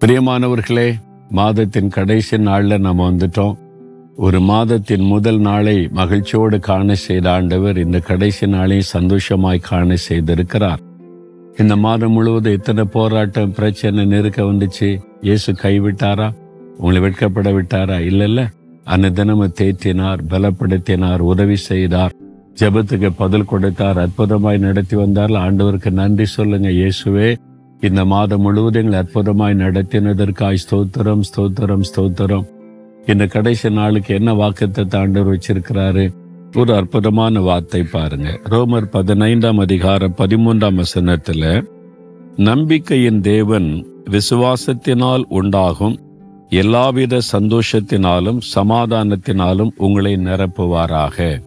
பிரியமானவர்களே மாதத்தின் கடைசி நாளில் நம்ம வந்துட்டோம். ஒரு மாதத்தின் முதல் நாளை மகிழ்ச்சியோடு காண செய்த ஆண்டவர் இந்த கடைசி நாளையும் சந்தோஷமாய் காண செய்திருக்கிறார். இந்த மாதம் முழுவதும் எத்தனை போராட்டம் பிரச்சனை நெருக்க வந்துச்சு? இயேசு கைவிட்டாரா? உங்களை வெட்கப்பட விட்டாரா? இல்லைல்ல அந்த தினமும் தேற்றினார் பலப்படுத்தினார் உதவி செய்தார். ஜெபத்துக்கு பதில் கொடுத்தார் அற்புதமாய் நடத்தி வந்தார் ஆண்டவருக்கு நன்றி சொல்லுங்க இயேசுவே. இந்த மாதம் முழுவதும் எங்களை அற்புதமாய் நடத்தினதற்காய் ஸ்தோத்திரம் ஸ்தோத்திரம் ஸ்தோத்திரம். இந்த கடைசி நாளுக்கு என்ன வாக்கத்தை ஆண்டவர் வச்சிருக்கிறாரு? ஒரு அற்புதமான வார்த்தை பாருங்க. ரோமர் பதினைந்தாம் அதிகாரம் பதிமூன்றாம் வசனத்துல நம்பிக்கையின் தேவன் விசுவாசத்தினால் உண்டாகும் எல்லாவித சந்தோஷத்தினாலும் சமாதானத்தினாலும் உங்களை நிரப்புவாராக.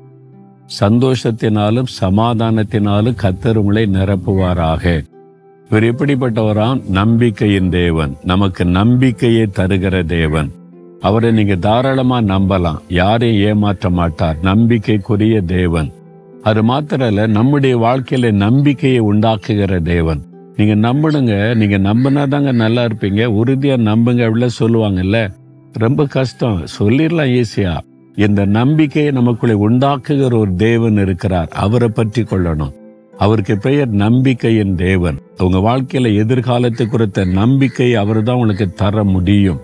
சந்தோஷத்தினாலும் சமாதானத்தினாலும் கத்தர் உங்களை நிரப்புவாராக. இவர் எப்படிப்பட்டவராம்? நம்பிக்கையின் தேவன். நமக்கு நம்பிக்கையை தருகிற தேவன். அவரை நீங்க தாராளமா நம்பலாம். யாரையும் ஏமாற்ற மாட்டார். நம்பிக்கைக்குரிய தேவன். அது மாத்திரல்ல நம்முடைய வாழ்க்கையில நம்பிக்கையை உண்டாக்குகிற தேவன். நீங்க நம்பணுங்க. நீங்க நம்பினாதாங்க நல்லா இருப்பீங்க. உறுதியா நம்புங்க அப்படிலாம் சொல்லுவாங்கல்ல. ரொம்ப கஷ்டம். சொல்லிடலாம் ஈஸியா. இந்த நம்பிக்கையை நமக்குள்ளே உண்டாக்குகிற ஒரு தேவன் இருக்கிறார். அவரை பற்றி கொள்ளணும். அவருக்கு பெயர் நம்பிக்கையின் தேவன். உங்க வாழ்க்கையில எதிர்காலத்தை குறித்த நம்பிக்கை அவர் தான் உங்களுக்கு தர முடியும்.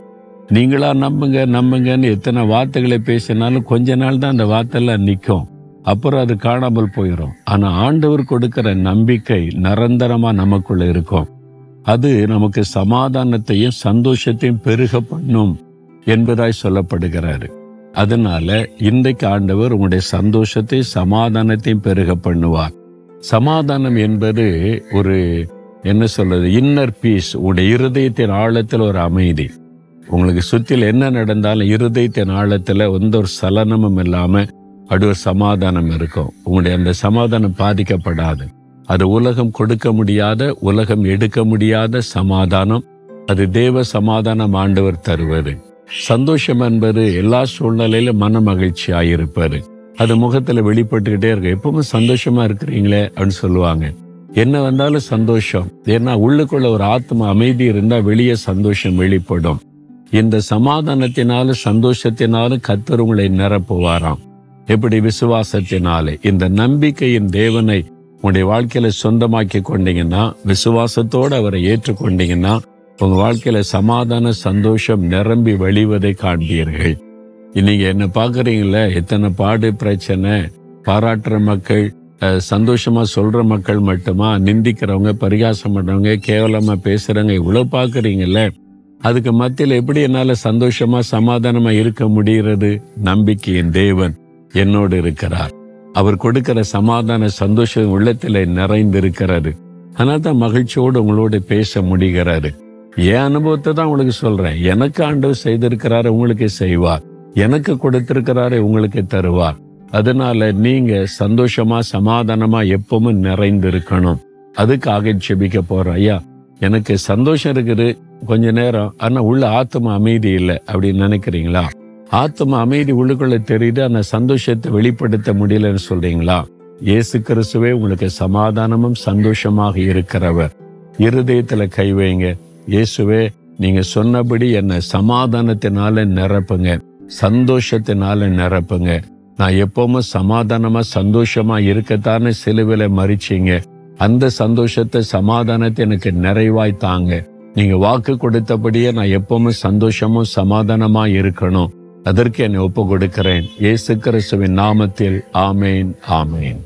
நீங்களா நம்புங்க நம்புங்கன்னு எத்தனை வார்த்தைகளை பேசினாலும் கொஞ்ச நாள் தான் அந்த வார்த்தைலாம் நிற்கும் அப்புறம் அது காணாமல் போயிடும் ஆனா ஆண்டவர் கொடுக்கிற நம்பிக்கை நிரந்தரமா நமக்குள்ள இருக்கும். அது நமக்கு சமாதானத்தையும் சந்தோஷத்தையும் பெருக பண்ணும் என்பதாய் சொல்லப்படுகிறாரு. அதனால இன்றைக்கு ஆண்டவர் உங்களுடைய சந்தோஷத்தை சமாதானத்தையும் பெருக பண்ணுவார். சமாதானம் என்பது ஒரு என்ன சொல்றது இன்னர் பீஸ் உங்களுடைய இருதயத்தின் ஆழத்தில் ஒரு அமைதி. உங்களுக்கு சுற்றில் என்ன நடந்தாலும் இருதயத்தின் ஆழத்தில் எந்த ஒரு சலனமும் இல்லாமல் அப்படி ஒரு சமாதானம் இருக்கும். உங்களுடைய அந்த சமாதானம் பாதிக்கப்படாது. அது உலகம் கொடுக்க முடியாத உலகம் எடுக்க முடியாத சமாதானம். அது தேவ சமாதானம் ஆண்டவர் தருவது. சந்தோஷம் என்பது எல்லா சூழ்நிலையிலும் மன மகிழ்ச்சியாயிருப்பாரு அது முகத்துல வெளிப்பட்டுக்கிட்டே இருக்கும் எப்பவுமே சந்தோஷமா இருக்கிறீங்களே அப்படின்னு சொல்லுவாங்க. என்ன வந்தாலும் சந்தோஷம். ஏன்னா உள்ளுக்குள்ள ஒரு ஆத்ம அமைதி இருந்தா வெளியே சந்தோஷம் வெளிப்படும். இந்த சமாதானத்தினாலும் சந்தோஷத்தினாலும் கத்தர் உங்களை நிரப்புவாராம். எப்படி? விசுவாசத்தினாலே. இந்த நம்பிக்கையின் தேவனை உங்களுடைய வாழ்க்கையில சொந்தமாக்கி கொண்டீங்கன்னா விசுவாசத்தோடு அவரை ஏற்றுக்கொண்டீங்கன்னா உங்க வாழ்க்கையில சமாதான சந்தோஷம் நிரம்பி வழிவதை காண்பீர்கள். இன்னைக்கு என்ன பார்க்குறீங்கள எத்தனை பாடு பிரச்சனை? பாராட்டுற மக்கள் அஹ், சந்தோஷமா சொல்ற மக்கள் மட்டுமா? நிந்திக்கிறவங்க பரிகாசம் பண்றவங்க கேவலமா பேசுறவங்க இவ்வளவு பாக்குறீங்கல்ல? அதுக்கு மத்தியில் எப்படி என்னால சந்தோஷமா சமாதானமா இருக்க முடிகிறது? நம்பிக்கையின் தேவன் என்னோடு இருக்கிறார். அவர் கொடுக்கிற சமாதான சந்தோஷம் உள்ளத்திலே நிறைந்திருக்கிறது. அதனால தான் மகிழ்ச்சியோடு உங்களோட பேச முடிகிறாரு என் அனுபவத்தை தான் உங்களுக்கு சொல்றேன். எனக்கு ஆண்டவர் செய்திருக்கிறாரு உங்களுக்கு செய்வார். எனக்கு கொடுத்திருக்கிறாரே உங்களுக்கு தருவார். அதனால நீங்க சந்தோஷமா சமாதானமா எப்பவும் நிறைந்திருக்கணும். அதுக்காக செபிக்க போறோம். ஐயா எனக்கு சந்தோஷம் இருக்குது. கொஞ்ச நேரம் ஆனா உள்ள ஆத்ம அமைதி இல்லை அப்படின்னு நினைக்கிறீங்களா? ஆத்ம அமைதி உள்ளுக்குள்ள தெரியுது. அந்த சந்தோஷத்தை வெளிப்படுத்த முடியலன்னு சொல்றீங்களா? இயேசு கிறிஸ்துவே உங்களுக்கு சமாதானமும் சந்தோஷமாக இருக்கிறவர். இருதயத்துல கை வைங்க. இயேசுவே நீங்க சொன்னபடி என்னை சமாதானத்தினால நிரப்புங்க. சந்தோஷத்தினால நிரப்புங்க. நான் எப்பவுமே சமாதானமா சந்தோஷமா இருக்கத்தானே சிலுவில மறிச்சீங்க அந்த சந்தோஷத்தை சமாதானத்தை எனக்கு நிறைவாய் தாங்க. நீங்க வாக்கு கொடுத்தபடியே நான் எப்பவுமே சந்தோஷமும் சமாதானமா இருக்கணும். அதற்கு என்னை ஒப்பு கொடுக்கிறேன். இயேசு கிறிஸ்துவின் நாமத்தில் ஆமேன் ஆமேன்.